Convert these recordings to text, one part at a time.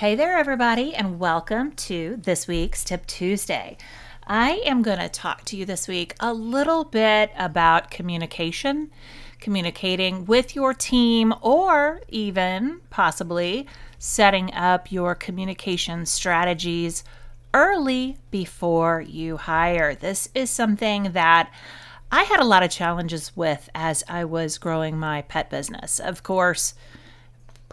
Hey there, everybody, and welcome to this week's Tip Tuesday. I am going to talk to you this week a little bit about communication, communicating with your team, or even possibly setting up your communication strategies early before you hire. This is something that I had a lot of challenges with as I was growing my pet business. Of course,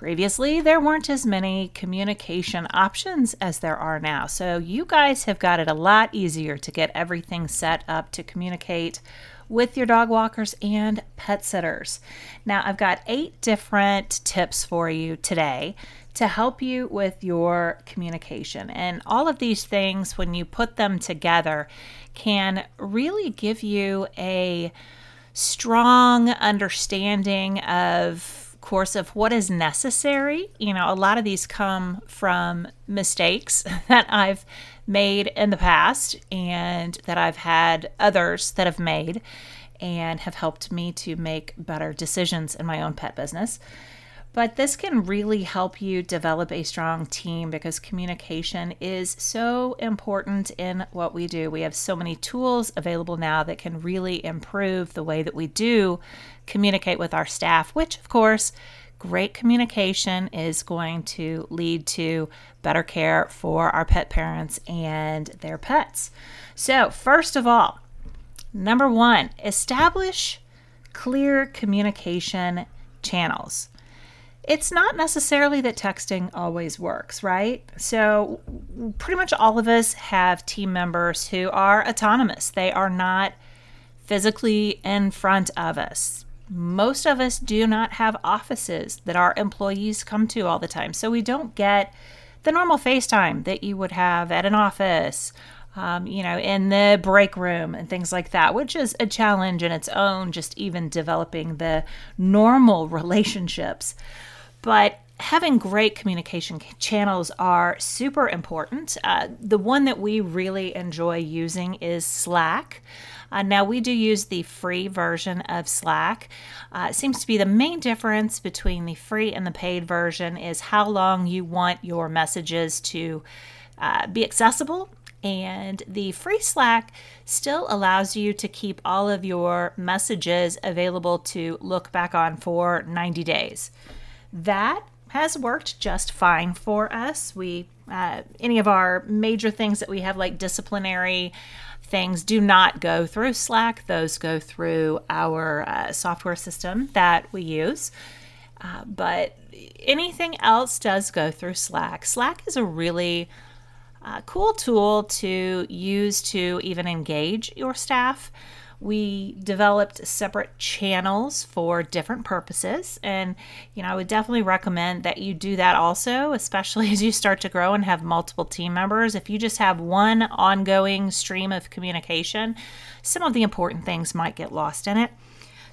Previously, there weren't as many communication options as there are now. So, you guys have got it a lot easier to get everything set up to communicate with your dog walkers and pet sitters. Now, I've got eight different tips for you today to help you with your communication. And all of these things, when you put them together, can really give you a strong understanding of course of what is necessary. You know, a lot of these come from mistakes that I've made in the past and that I've had others that have made and have helped me to make better decisions in my own pet business. But this can really help you develop a strong team because communication is so important in what we do. We have so many tools available now that can really improve the way that we do communicate with our staff, which, of course, great communication is going to lead to better care for our pet parents and their pets. So, first of all, number one, establish clear communication channels it's not necessarily that texting always works, right? So, pretty much all of us have team members who are autonomous. They are not physically in front of us. Most of us do not have offices that our employees come to all the time. So, we don't get the normal FaceTime that you would have at an office, um, you know, in the break room and things like that, which is a challenge in its own, just even developing the normal relationships. But having great communication channels are super important. Uh, the one that we really enjoy using is Slack. Uh, now, we do use the free version of Slack. Uh, it seems to be the main difference between the free and the paid version is how long you want your messages to uh, be accessible. And the free Slack still allows you to keep all of your messages available to look back on for 90 days that has worked just fine for us. We uh, any of our major things that we have like disciplinary things do not go through Slack. Those go through our uh, software system that we use. Uh, but anything else does go through Slack. Slack is a really uh, cool tool to use to even engage your staff we developed separate channels for different purposes and you know i would definitely recommend that you do that also especially as you start to grow and have multiple team members if you just have one ongoing stream of communication some of the important things might get lost in it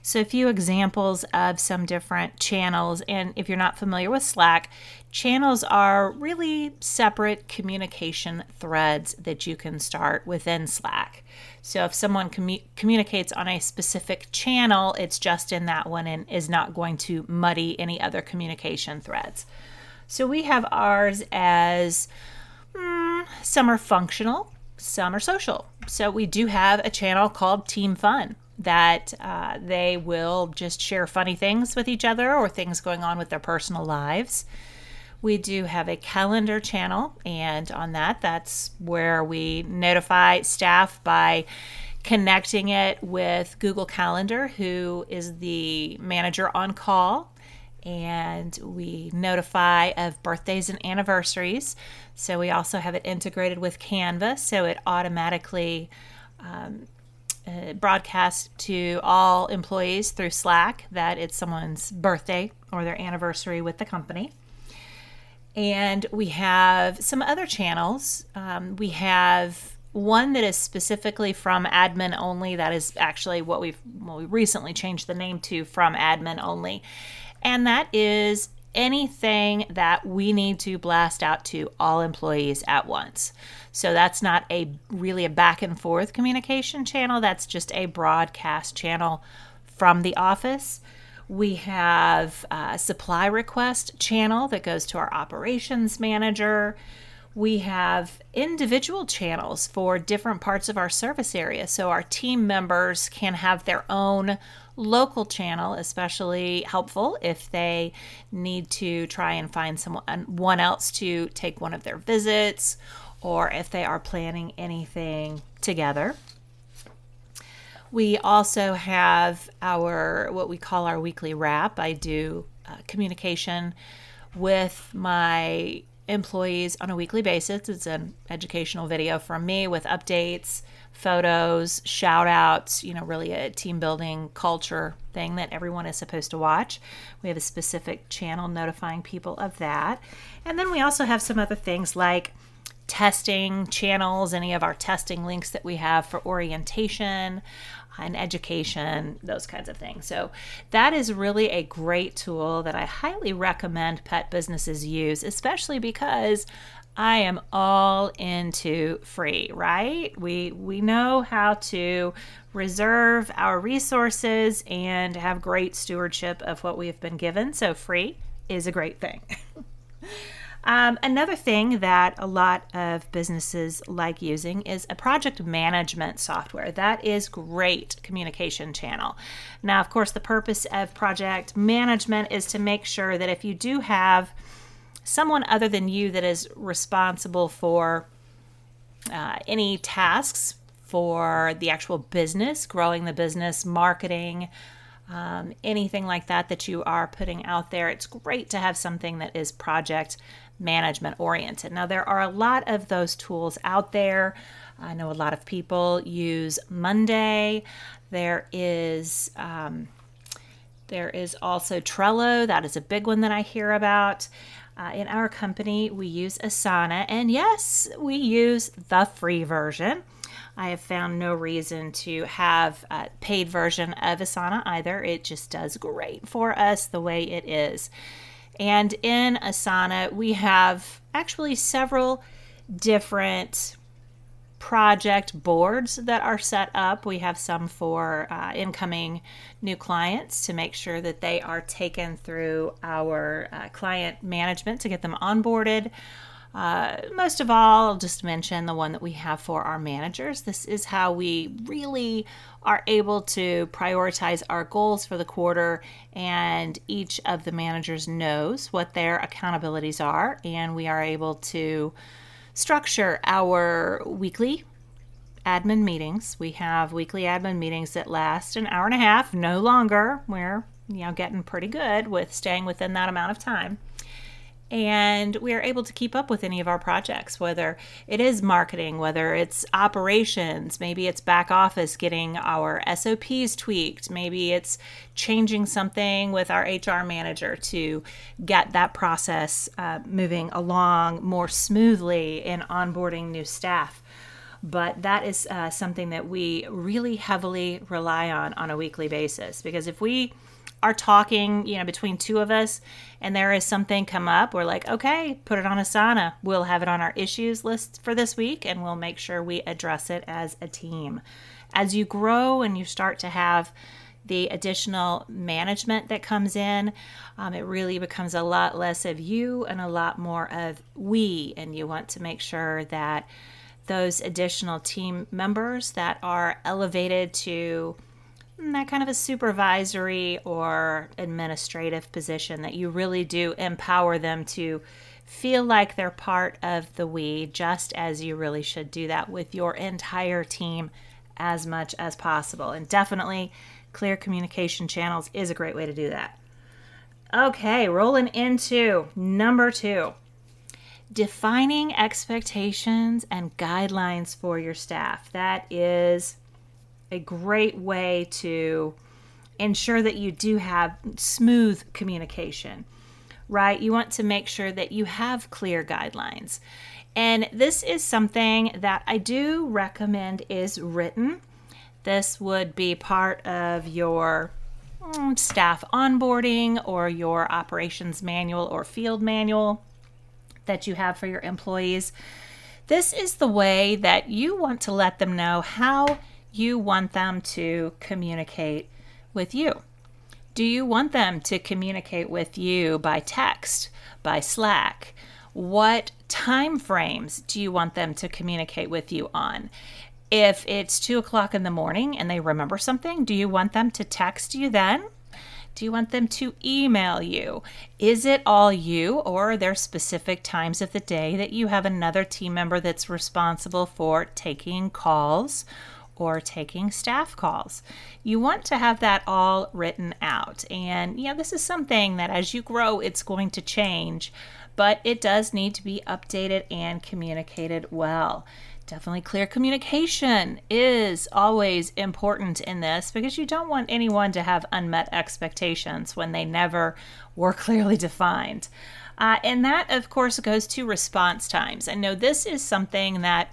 so, a few examples of some different channels. And if you're not familiar with Slack, channels are really separate communication threads that you can start within Slack. So, if someone commu- communicates on a specific channel, it's just in that one and is not going to muddy any other communication threads. So, we have ours as mm, some are functional, some are social. So, we do have a channel called Team Fun that uh, they will just share funny things with each other or things going on with their personal lives. We do have a calendar channel, and on that, that's where we notify staff by connecting it with Google Calendar, who is the manager on call. And we notify of birthdays and anniversaries. So we also have it integrated with Canva, so it automatically um, uh, broadcast to all employees through Slack that it's someone's birthday or their anniversary with the company. And we have some other channels. Um, we have one that is specifically from admin only. That is actually what we've well, we recently changed the name to from admin only. And that is anything that we need to blast out to all employees at once. So that's not a really a back and forth communication channel, that's just a broadcast channel from the office. We have a supply request channel that goes to our operations manager. We have individual channels for different parts of our service area. So our team members can have their own local channel, especially helpful if they need to try and find someone else to take one of their visits or if they are planning anything together. We also have our what we call our weekly wrap. I do uh, communication with my employees on a weekly basis. It's an educational video from me with updates, photos, shout outs, you know, really a team building culture thing that everyone is supposed to watch. We have a specific channel notifying people of that. And then we also have some other things like testing channels, any of our testing links that we have for orientation and education, those kinds of things. So, that is really a great tool that I highly recommend pet businesses use, especially because I am all into free, right? We we know how to reserve our resources and have great stewardship of what we have been given. So free is a great thing. Um, another thing that a lot of businesses like using is a project management software. That is great communication channel. Now, of course, the purpose of project management is to make sure that if you do have someone other than you that is responsible for uh, any tasks for the actual business, growing the business, marketing, um, anything like that that you are putting out there. It's great to have something that is project management oriented. Now, there are a lot of those tools out there. I know a lot of people use Monday. There is um, there is also Trello. That is a big one that I hear about. Uh, in our company, we use Asana, and yes, we use the free version. I have found no reason to have a paid version of Asana either. It just does great for us the way it is. And in Asana, we have actually several different project boards that are set up. We have some for uh, incoming new clients to make sure that they are taken through our uh, client management to get them onboarded. Uh, most of all, I'll just mention the one that we have for our managers. This is how we really are able to prioritize our goals for the quarter, and each of the managers knows what their accountabilities are, and we are able to structure our weekly admin meetings. We have weekly admin meetings that last an hour and a half, no longer. We're you know getting pretty good with staying within that amount of time and we are able to keep up with any of our projects, whether it is marketing, whether it's operations, maybe it's back office getting our SOPs tweaked, maybe it's changing something with our HR manager to get that process uh, moving along more smoothly in onboarding new staff. But that is uh, something that we really heavily rely on on a weekly basis because if we are talking, you know, between two of us and there is something come up, we're like, okay, put it on Asana. We'll have it on our issues list for this week and we'll make sure we address it as a team. As you grow and you start to have the additional management that comes in, um, it really becomes a lot less of you and a lot more of we. And you want to make sure that those additional team members that are elevated to Mm, that kind of a supervisory or administrative position that you really do empower them to feel like they're part of the we, just as you really should do that with your entire team as much as possible. And definitely, clear communication channels is a great way to do that. Okay, rolling into number two defining expectations and guidelines for your staff. That is a great way to ensure that you do have smooth communication. right? You want to make sure that you have clear guidelines. And this is something that I do recommend is written. This would be part of your mm, staff onboarding or your operations manual or field manual that you have for your employees. This is the way that you want to let them know how you want them to communicate with you. Do you want them to communicate with you by text, by Slack? What time frames do you want them to communicate with you on? If it's two o'clock in the morning and they remember something, do you want them to text you then? Do you want them to email you? Is it all you, or are there specific times of the day that you have another team member that's responsible for taking calls or taking staff calls. You want to have that all written out. And, know, this is something that as you grow, it's going to change, but it does need to be updated and communicated well. Definitely clear communication is always important in this because you don't want anyone to have unmet expectations when they never were clearly defined. Uh, and that, of course, goes to response times. I know this is something that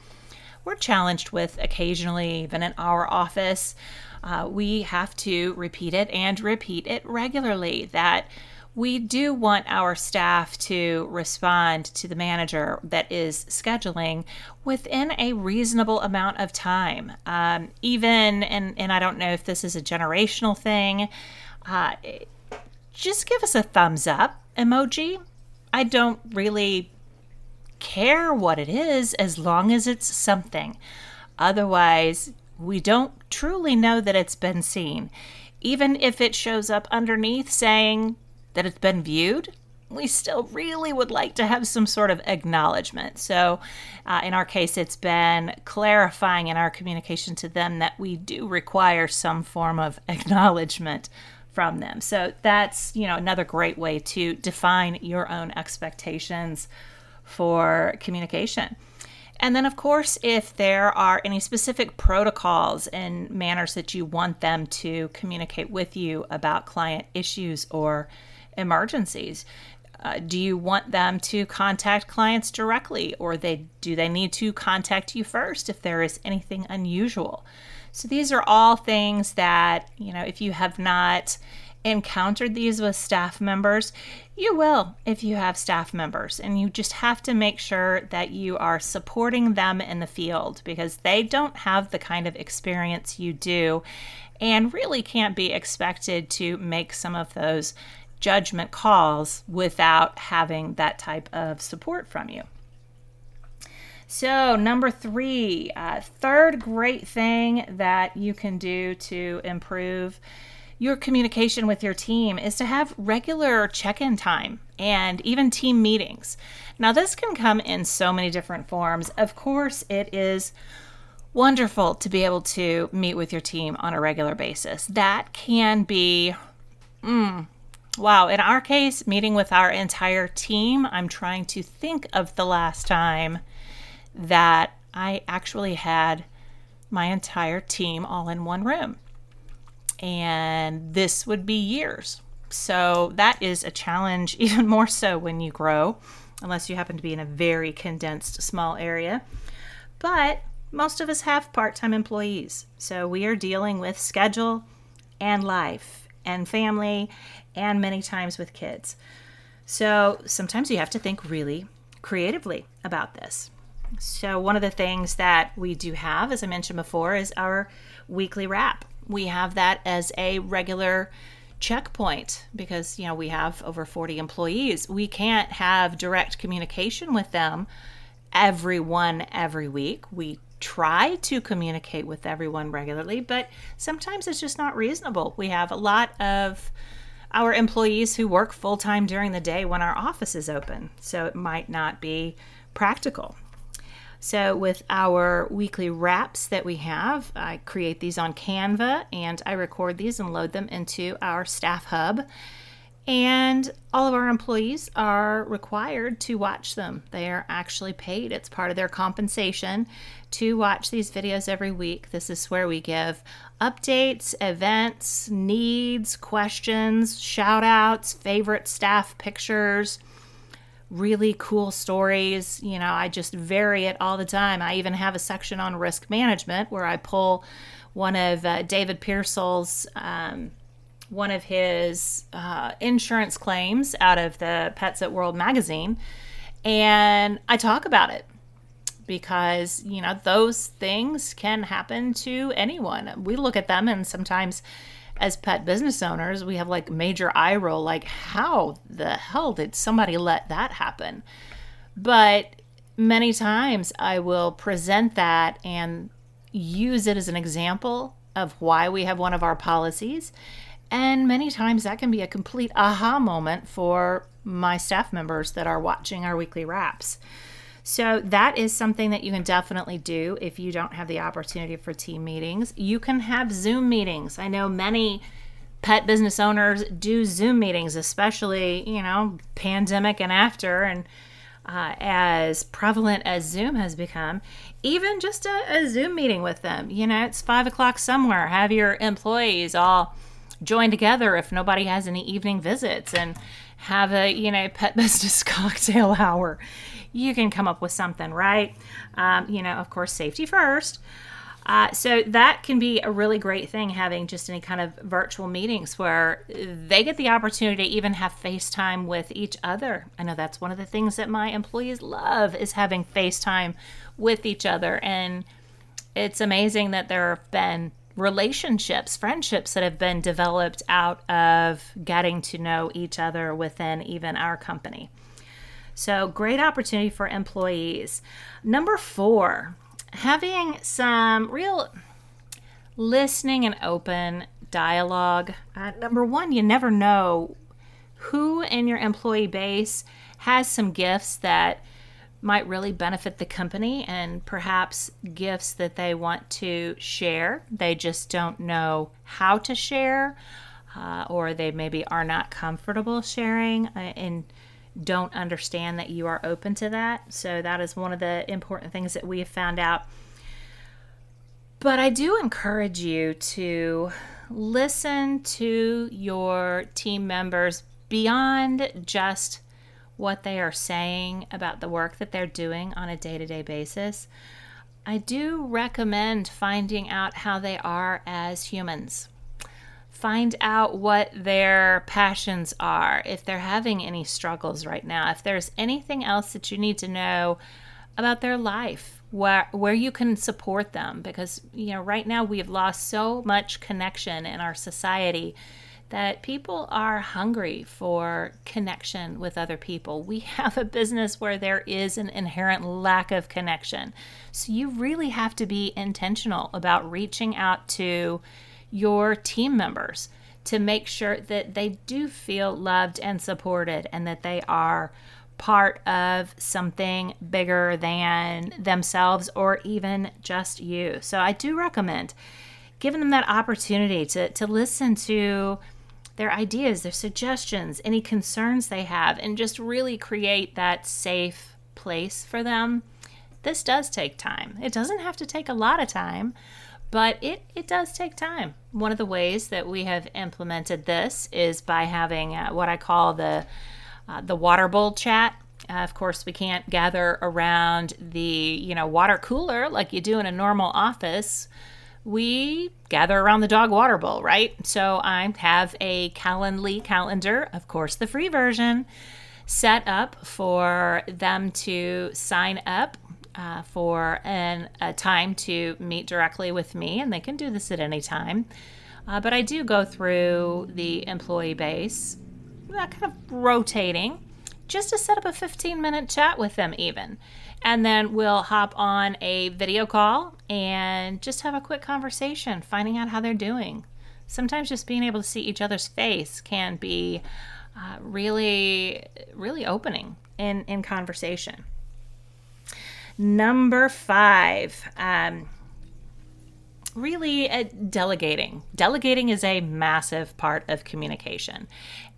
we're challenged with occasionally, even in our office. Uh, we have to repeat it and repeat it regularly that we do want our staff to respond to the manager that is scheduling within a reasonable amount of time. Um, even, and, and I don't know if this is a generational thing, uh, just give us a thumbs up emoji. I don't really care what it is as long as it's something. Otherwise, we don't truly know that it's been seen. Even if it shows up underneath saying that it's been viewed, we still really would like to have some sort of acknowledgement. So, uh, in our case, it's been clarifying in our communication to them that we do require some form of acknowledgement from them. So, that's you know another great way to define your own expectations for communication. And then, of course, if there are any specific protocols and manners that you want them to communicate with you about client issues or emergencies, uh, do you want them to contact clients directly, or they do they need to contact you first if there is anything unusual? So these are all things that you know if you have not encountered these with staff members, you will if you have staff members. And you just have to make sure that you are supporting them in the field because they don't have the kind of experience you do and really can't be expected to make some of those judgment calls without having that type of support from you. So, number three, uh, third great thing that you can do to improve your communication with your team is to have regular check in time and even team meetings. Now, this can come in so many different forms. Of course, it is wonderful to be able to meet with your team on a regular basis. That can be, mm, wow, in our case, meeting with our entire team. I'm trying to think of the last time that I actually had my entire team all in one room and this would be years. So that is a challenge, even more so when you grow, unless you happen to be in a very condensed small area. But most of us have part time employees. So we are dealing with schedule and life and family and many times with kids. So sometimes you have to think really creatively about this. So, one of the things that we do have, as I mentioned before, is our weekly wrap we have that as a regular checkpoint because you know we have over 40 employees. We can't have direct communication with them everyone every week. We try to communicate with everyone regularly but sometimes it's just not reasonable. We have a lot of our employees who work full time during the day when our office is open so it might not be practical so, with our weekly wraps that we have, I create these on Canva and I record these and load them into our staff hub. And all of our employees are required to watch them. They are actually paid, it's part of their compensation to watch these videos every week. This is where we give updates, events, needs, questions, shout outs, favorite staff pictures, really cool stories. You know, I just vary it all the time. I even have a section on risk management where I pull one of uh, David Pearsall's. Um, one of his uh, insurance claims out of the Pets at World magazine, and I talk about it because you know those things can happen to anyone. We look at them and sometimes as pet business owners, we have like major eye roll like how the hell did somebody let that happen? But many times I will present that and use it as an example of why we have one of our policies and many times that can be a complete aha moment for my staff members that are watching our weekly wraps. So, that is something that you can definitely do if you don't have the opportunity for team meetings. You can have Zoom meetings. I know many pet business owners do Zoom meetings, especially, you know, pandemic and after. And uh, as prevalent as Zoom has become, even just a, a Zoom meeting with them. You know, it's five o'clock somewhere. Have your employees all join together if nobody has any evening visits and have a you know pet business cocktail hour you can come up with something right um, you know of course safety first uh, so that can be a really great thing having just any kind of virtual meetings where they get the opportunity to even have FaceTime with each other. I know that's one of the things that my employees love is having FaceTime with each other. And it's amazing that there have been relationships, friendships that have been developed out of getting to know each other within even our company. So, great opportunity for employees. Number four, having some real listening and open dialogue. Uh, number one, you never know who in your employee base has some gifts that might really benefit the company and perhaps gifts that they want to share. They just don't know how to share, uh, or they maybe are not comfortable sharing uh, and don't understand that you are open to that. So, that is one of the important things that we have found out. But I do encourage you to listen to your team members beyond just what they are saying about the work that they're doing on a day to day basis, I do recommend finding out how they are as humans. Find out what their passions are, if they're having any struggles right now, if there's anything else that you need to know about their life, where where you can support them because you know right now we have lost so much connection in our society that people are hungry for connection with other people. We have a business where there is an inherent lack of connection. So you really have to be intentional about reaching out to your team members to make sure that they do feel loved and supported and that they are part of something bigger than themselves or even just you. So I do recommend giving them that opportunity to, to listen to their ideas, their suggestions, any concerns they have, and just really create that safe place for them. This does take time. It doesn't have to take a lot of time, but it, it does take time. One of the ways that we have implemented this is by having uh, what I call the uh, the water bowl chat. Uh, of course, we can't gather around the you know water cooler like you do in a normal office we gather around the dog water bowl, right? So I have a Calendly calendar, of course, the free version, set up for them to sign up uh, for an, a time to meet directly with me, and they can do this at any time. Uh, but I do go through the employee base, uh, kind of rotating, just to set up a 15 minute chat with them, even. And then we'll hop on a video call and just have a quick conversation, finding out how they're doing. Sometimes just being able to see each other's face can be uh, really, really opening in, in conversation. Number five, um, really uh, delegating. Delegating is a massive part of communication.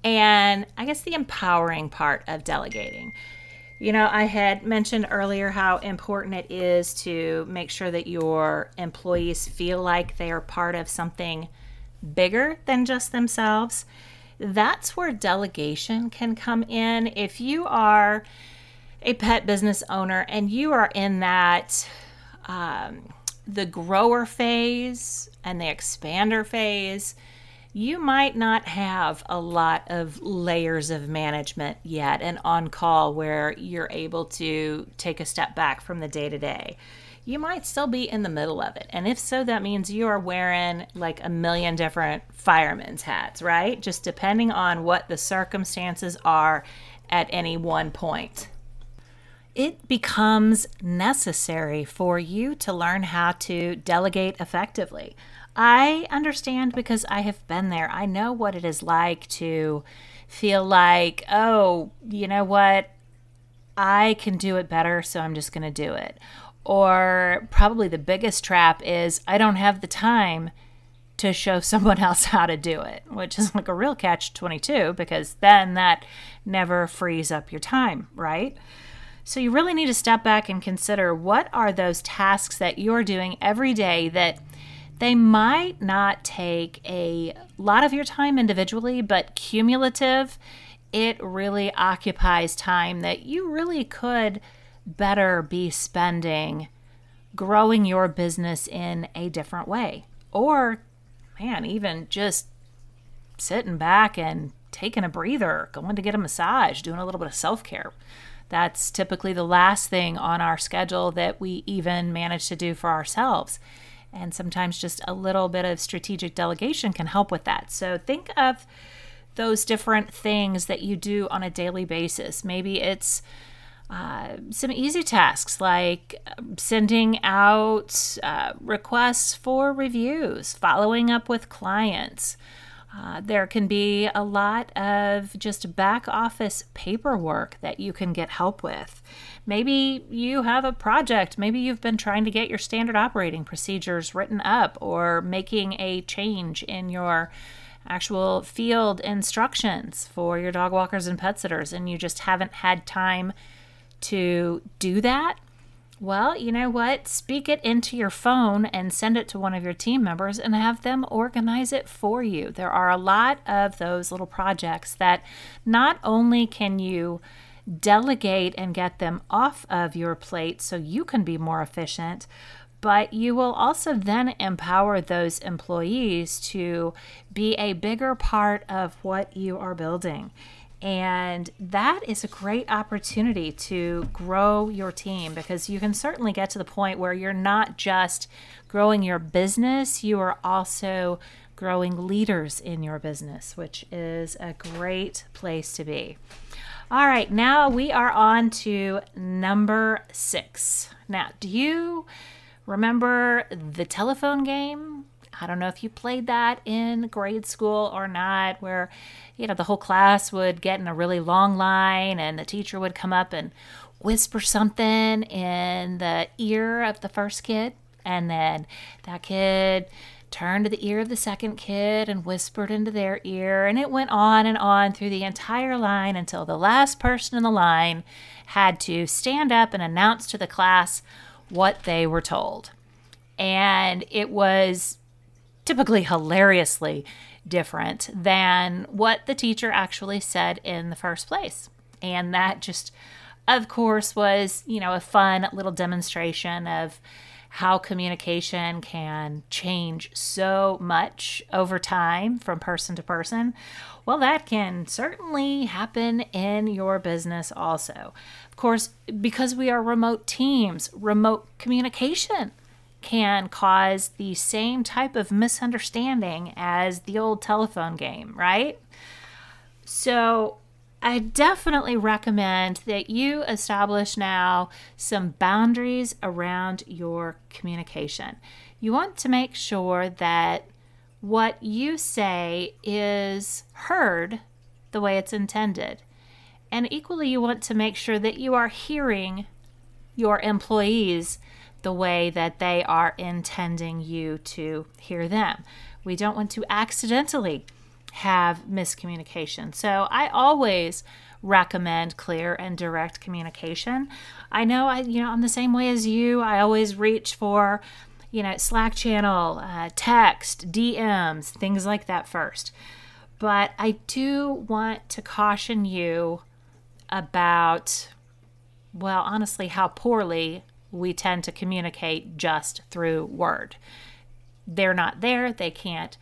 And I guess the empowering part of delegating. You know, I had mentioned earlier how important it is to make sure that your employees feel like they are part of something bigger than just themselves. That's where delegation can come in. If you are a pet business owner and you are in that, um, the grower phase and the expander phase, you might not have a lot of layers of management yet and on call where you're able to take a step back from the day to day. You might still be in the middle of it. And if so, that means you are wearing like a million different firemen's hats, right? Just depending on what the circumstances are at any one point it becomes necessary for you to learn how to delegate effectively. I understand because I have been there. I know what it is like to feel like, oh, you know what? I can do it better, so I'm just going to do it. Or probably the biggest trap is I don't have the time to show someone else how to do it, which is like a real catch 22 because then that never frees up your time, right? So you really need to step back and consider what are those tasks that you're doing every day that they might not take a lot of your time individually, but cumulative, it really occupies time that you really could better be spending growing your business in a different way. Or, man, even just sitting back and taking a breather, going to get a massage, doing a little bit of self care. That's typically the last thing on our schedule that we even manage to do for ourselves. And sometimes just a little bit of strategic delegation can help with that. So think of those different things that you do on a daily basis. Maybe it's uh, some easy tasks like sending out uh, requests for reviews, following up with clients, uh, there can be a lot of just back office paperwork that you can get help with. Maybe you have a project, maybe you've been trying to get your standard operating procedures written up or making a change in your actual field instructions for your dog walkers and pet sitters, and you just haven't had time to do that. Well, you know what? Speak it into your phone and send it to one of your team members and have them organize it for you. There are a lot of those little projects that not only can you delegate and get them off of your plate so you can be more efficient, but you will also then empower those employees to be a bigger part of what you are building. And that is a great opportunity to grow your team because you can certainly get to the point where you're not just growing your business, you are also growing leaders in your business, which is a great place to be. All right, now we are on to number six. Now, do you remember the telephone game? I don't know if you played that in grade school or not, where, you know, the whole class would get in a really long line and the teacher would come up and whisper something in the ear of the first kid. And then that kid turned to the ear of the second kid and whispered into their ear. And it went on and on through the entire line until the last person in the line had to stand up and announce to the class what they were told. And it was typically hilariously different than what the teacher actually said in the first place. And that just, of course, was, you know, a fun little demonstration of how communication can change so much over time from person to person. Well, that can certainly happen in your business also. Of course, because we are remote teams, remote communication can cause the same type of misunderstanding as the old telephone game, right? So, I definitely recommend that you establish now some boundaries around your communication. You want to make sure that what you say is heard the way it's intended. And equally, you want to make sure that you are hearing your employees the way that they are intending you to hear them. We don't want to accidentally have miscommunication. So I always recommend clear and direct communication. I know I you know I'm the same way as you. I always reach for you know Slack channel, uh, text, DMs, things like that first. But I do want to caution you about well, honestly, how poorly we tend to communicate just through word. They're not there, they can't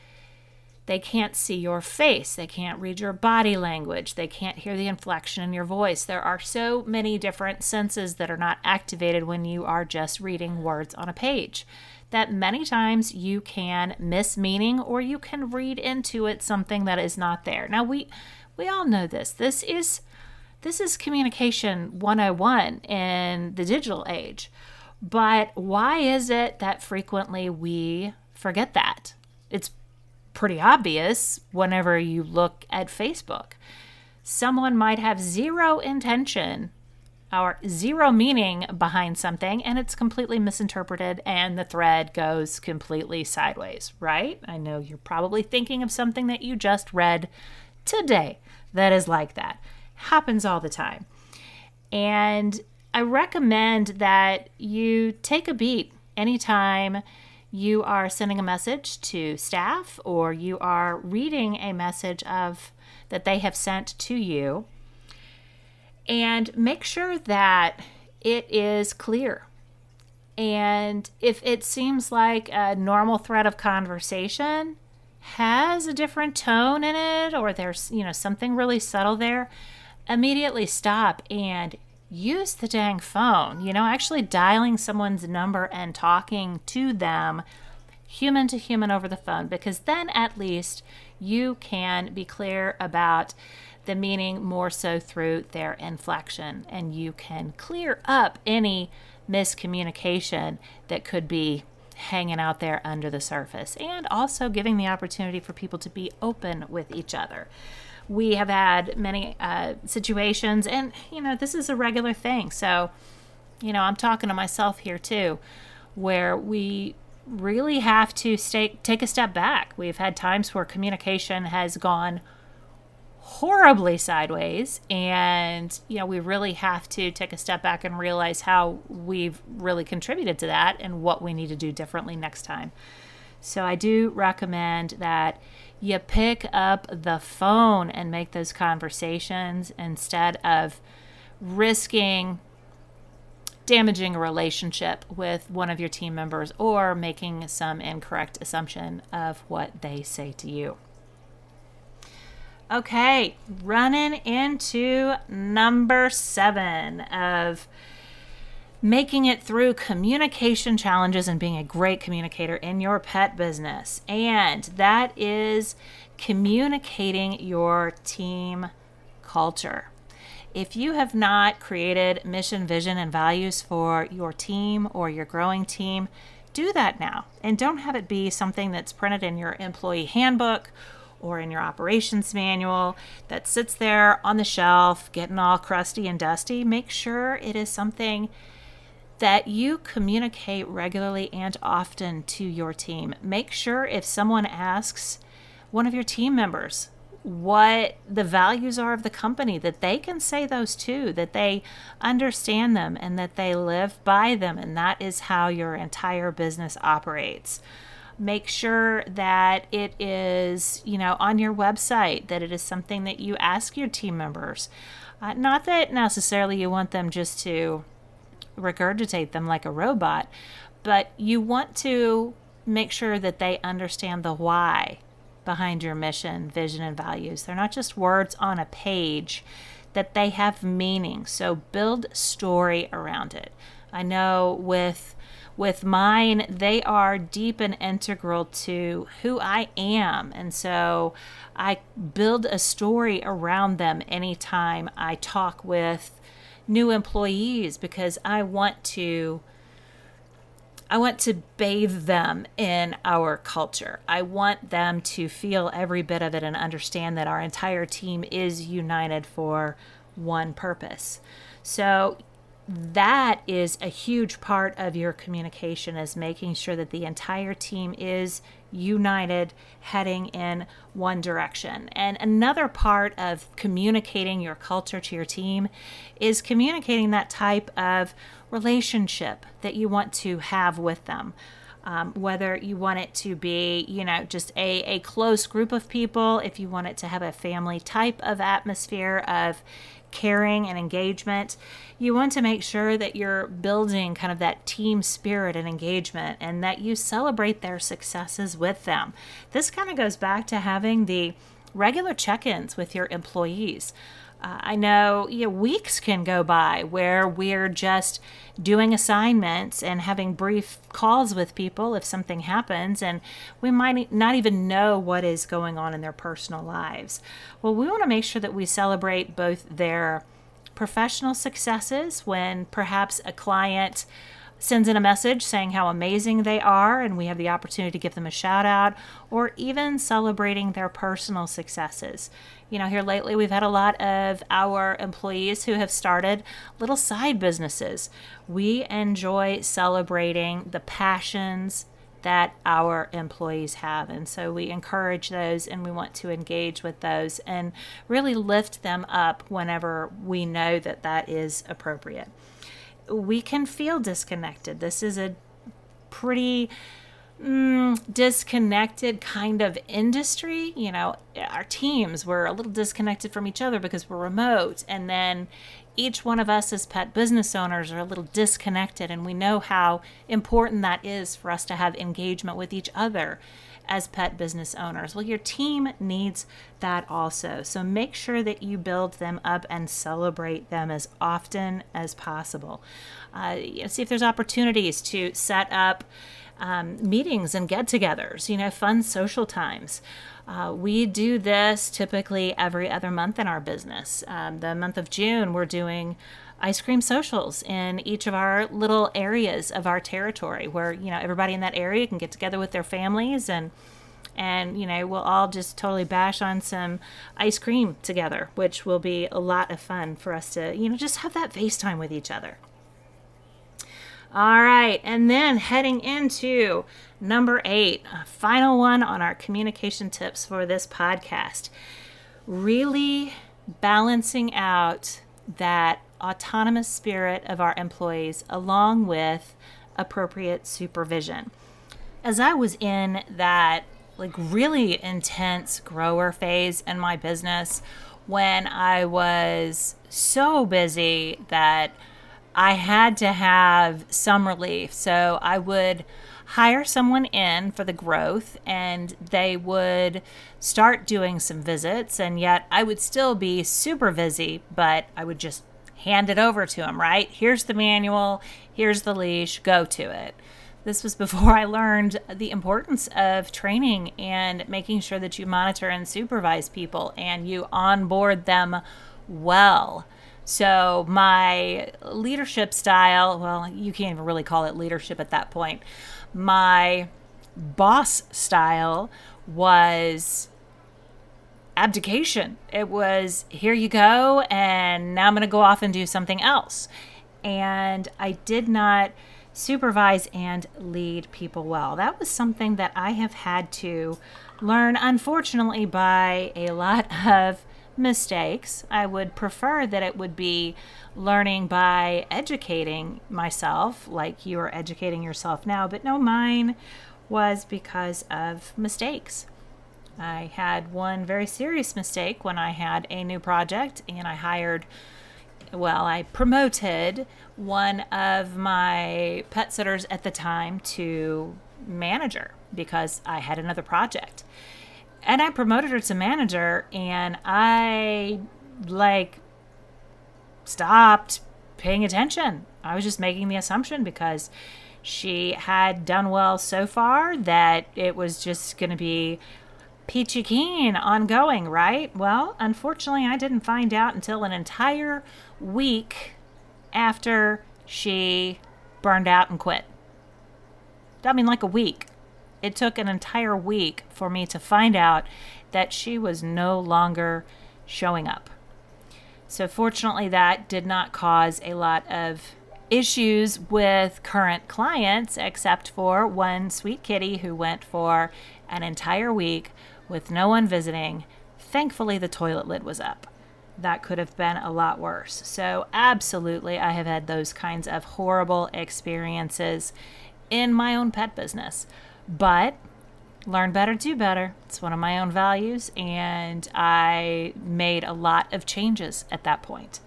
they can't see your face. They can't read your body language. They can't hear the inflection in your voice. There are so many different senses that are not activated when you are just reading words on a page that many times you can miss meaning or you can read into it something that is not there. Now we we all know this. This is this is communication 101 in the digital age. But why is it that frequently we forget that? It's pretty obvious whenever you look at Facebook. Someone might have zero intention or zero meaning behind something and it's completely misinterpreted and the thread goes completely sideways, right? I know you're probably thinking of something that you just read today that is like that happens all the time. And I recommend that you take a beat anytime you are sending a message to staff or you are reading a message of that they have sent to you and make sure that it is clear. And if it seems like a normal thread of conversation has a different tone in it or there's, you know, something really subtle there, immediately stop and use the dang phone. You know, actually dialing someone's number and talking to them human to human over the phone, because then at least you can be clear about the meaning more so through their inflection and you can clear up any miscommunication that could be hanging out there under the surface and also giving the opportunity for people to be open with each other we have had many uh, situations, and you know, this is a regular thing. So, you know, I'm talking to myself here too, where we really have to stay, take a step back. We've had times where communication has gone horribly sideways and you know we really have to take a step back and realize how we've really contributed to that and what we need to do differently next time so i do recommend that you pick up the phone and make those conversations instead of risking damaging a relationship with one of your team members or making some incorrect assumption of what they say to you. Okay, running into number seven of making it through communication challenges and being a great communicator in your pet business. And that is communicating your team culture. If you have not created mission, vision, and values for your team or your growing team, do that now. And don't have it be something that's printed in your employee handbook or in your operations manual that sits there on the shelf getting all crusty and dusty. Make sure it is something that you communicate regularly and often to your team. Make sure if someone asks one of your team members what the values are of the company, that they can say those too, that they understand them and that they live by them. And that is how your entire business operates. Make sure that it is, you know, on your website, that it is something that you ask your team members. Uh, not that necessarily you want them just to regurgitate them like a robot, but you want to make sure that they understand the why behind your mission, vision, and values. They're not just words on a page, that they have meaning. So build story around it. I know with with mine, they are deep and integral to who I am. And so I build a story around them anytime I talk with new employees because I want to I want to bathe them in our culture. I want them to feel every bit of it and understand that our entire team is united for one purpose. So that is a huge part of your communication is making sure that the entire team is united heading in one direction. And another part of communicating your culture to your team is communicating that type of relationship that you want to have with them. Um, whether you want it to be, you know, just a, a close group of people, if you want it to have a family type of atmosphere of caring and engagement, you want to make sure that you're building kind of that team spirit and engagement and that you celebrate their successes with them. This kind of goes back to having the regular check ins with your employees. Uh, I know, you know weeks can go by where we're just doing assignments and having brief calls with people if something happens, and we might not even know what is going on in their personal lives. Well, we want to make sure that we celebrate both their professional successes when perhaps a client sends in a message saying how amazing they are, and we have the opportunity to give them a shout out, or even celebrating their personal successes. You know, here lately we've had a lot of our employees who have started little side businesses. We enjoy celebrating the passions that our employees have. And so we encourage those and we want to engage with those and really lift them up whenever we know that that is appropriate we can feel disconnected. This is a pretty mm, disconnected kind of industry. You know, our teams were a little disconnected from each other because we're remote. And then each one of us as pet business owners are a little disconnected. And we know how important that is for us to have engagement with each other as pet business owners. Well, your team needs that also. So make sure that you build them up and celebrate them as often as possible. Uh, see if there's opportunities to set up um, meetings and get togethers, you know, fun social times. Uh, we do this typically every other month in our business. Um, the month of June, we're doing ice cream socials in each of our little areas of our territory where you know everybody in that area can get together with their families and and you know we'll all just totally bash on some ice cream together which will be a lot of fun for us to you know just have that FaceTime with each other. All right and then heading into number eight final one on our communication tips for this podcast. Really balancing out that autonomous spirit of our employees along with appropriate supervision. As I was in that like really intense grower phase in my business when I was so busy that I had to have some relief. So I would hire someone in for the growth and they would start doing some visits and yet I would still be super busy, but I would just hand it over to him, right? Here's the manual, here's the leash, go to it. This was before I learned the importance of training and making sure that you monitor and supervise people and you onboard them well. So, my leadership style, well, you can't even really call it leadership at that point. My boss style was abdication. It was, here you go, and now I'm going to go off and do something else. And I did not supervise and lead people well. That was something that I have had to learn, unfortunately, by a lot of mistakes. I would prefer that it would be learning by educating myself, like you are educating yourself now, but no, mine was because of mistakes. I had one very serious mistake when I had a new project and I hired, well, I promoted one of my pet sitters at the time to manager because I had another project. And I promoted her to manager and I like stopped paying attention. I was just making the assumption because she had done well so far that it was just going to be peachy keen ongoing, right? Well, unfortunately, I didn't find out until an entire week after she burned out and quit. I mean, like a week. It took an entire week for me to find out that she was no longer showing up. So, fortunately, that did not cause a lot of issues with current clients, except for one sweet kitty who went for an entire week with no one visiting. Thankfully, the toilet lid was up. That could have been a lot worse. So, absolutely, I have had those kinds of horrible experiences in my own pet business. But learn better, do better. It's one of my own values, and I made a lot of changes at that point.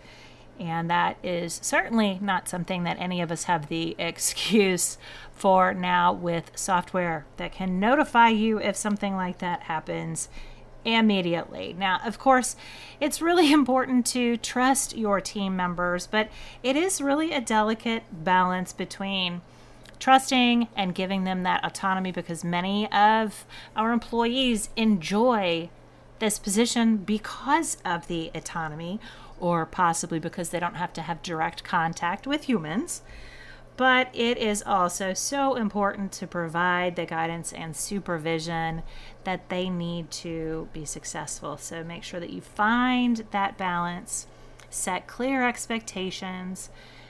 And that is certainly not something that any of us have the excuse for now with software that can notify you if something like that happens immediately. Now, of course, it's really important to trust your team members, but it is really a delicate balance between trusting and giving them that autonomy because many of our employees enjoy this position because of the autonomy or possibly because they don't have to have direct contact with humans. But it is also so important to provide the guidance and supervision that they need to be successful. So make sure that you find that balance, set clear expectations,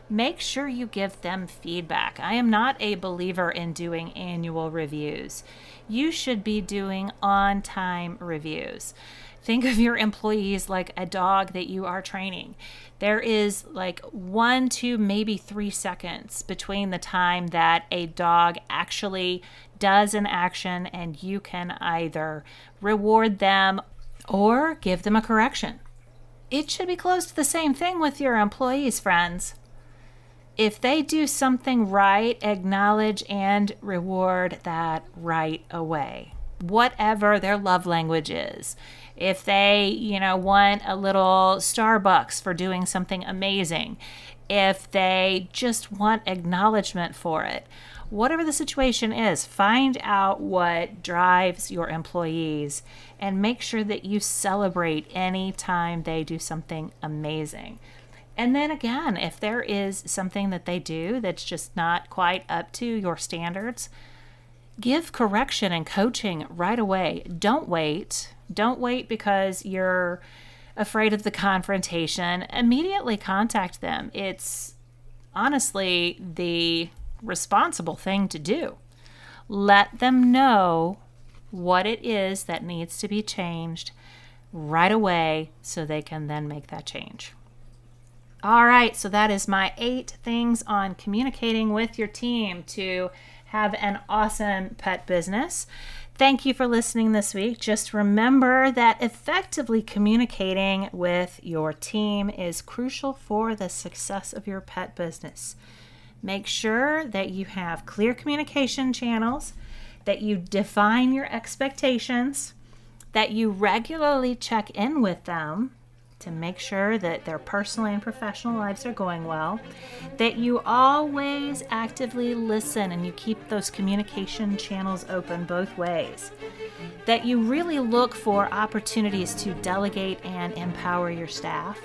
make sure you give them feedback. I am not a believer in doing annual reviews. You should be doing on time reviews. Think of your employees like a dog that you are training. There is like one to maybe three seconds between the time that a dog actually does an action and you can either reward them or give them a correction. It should be close to the same thing with your employees, friends if they do something right, acknowledge and reward that right away. Whatever their love language is. If they, you know, want a little Starbucks for doing something amazing, if they just want acknowledgement for it, whatever the situation is, find out what drives your employees and make sure that you celebrate any time they do something amazing. And then again, if there is something that they do that's just not quite up to your standards, give correction and coaching right away. Don't wait. Don't wait because you're afraid of the confrontation. Immediately contact them. It's honestly the responsible thing to do. Let them know what it is that needs to be changed right away so they can then make that change. All right, so that is my eight things on communicating with your team to have an awesome pet business. Thank you for listening this week. Just remember that effectively communicating with your team is crucial for the success of your pet business. Make sure that you have clear communication channels, that you define your expectations, that you regularly check in with them to make sure that their personal and professional lives are going well, that you always actively listen and you keep those communication channels open both ways, that you really look for opportunities to delegate and empower your staff.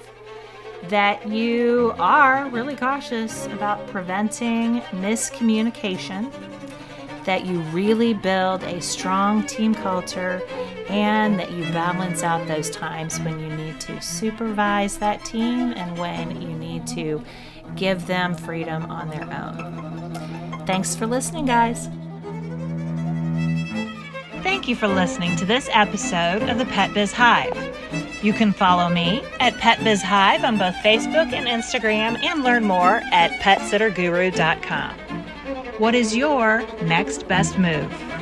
That you are really cautious about preventing miscommunication, that you really build a strong team culture and that you balance out those times when you need to supervise that team and when you need to give them freedom on their own. Thanks for listening, guys. Thank you for listening to this episode of the Pet Biz Hive. You can follow me at Pet Biz Hive on both Facebook and Instagram and learn more at petsitterguru.com. What is your next best move?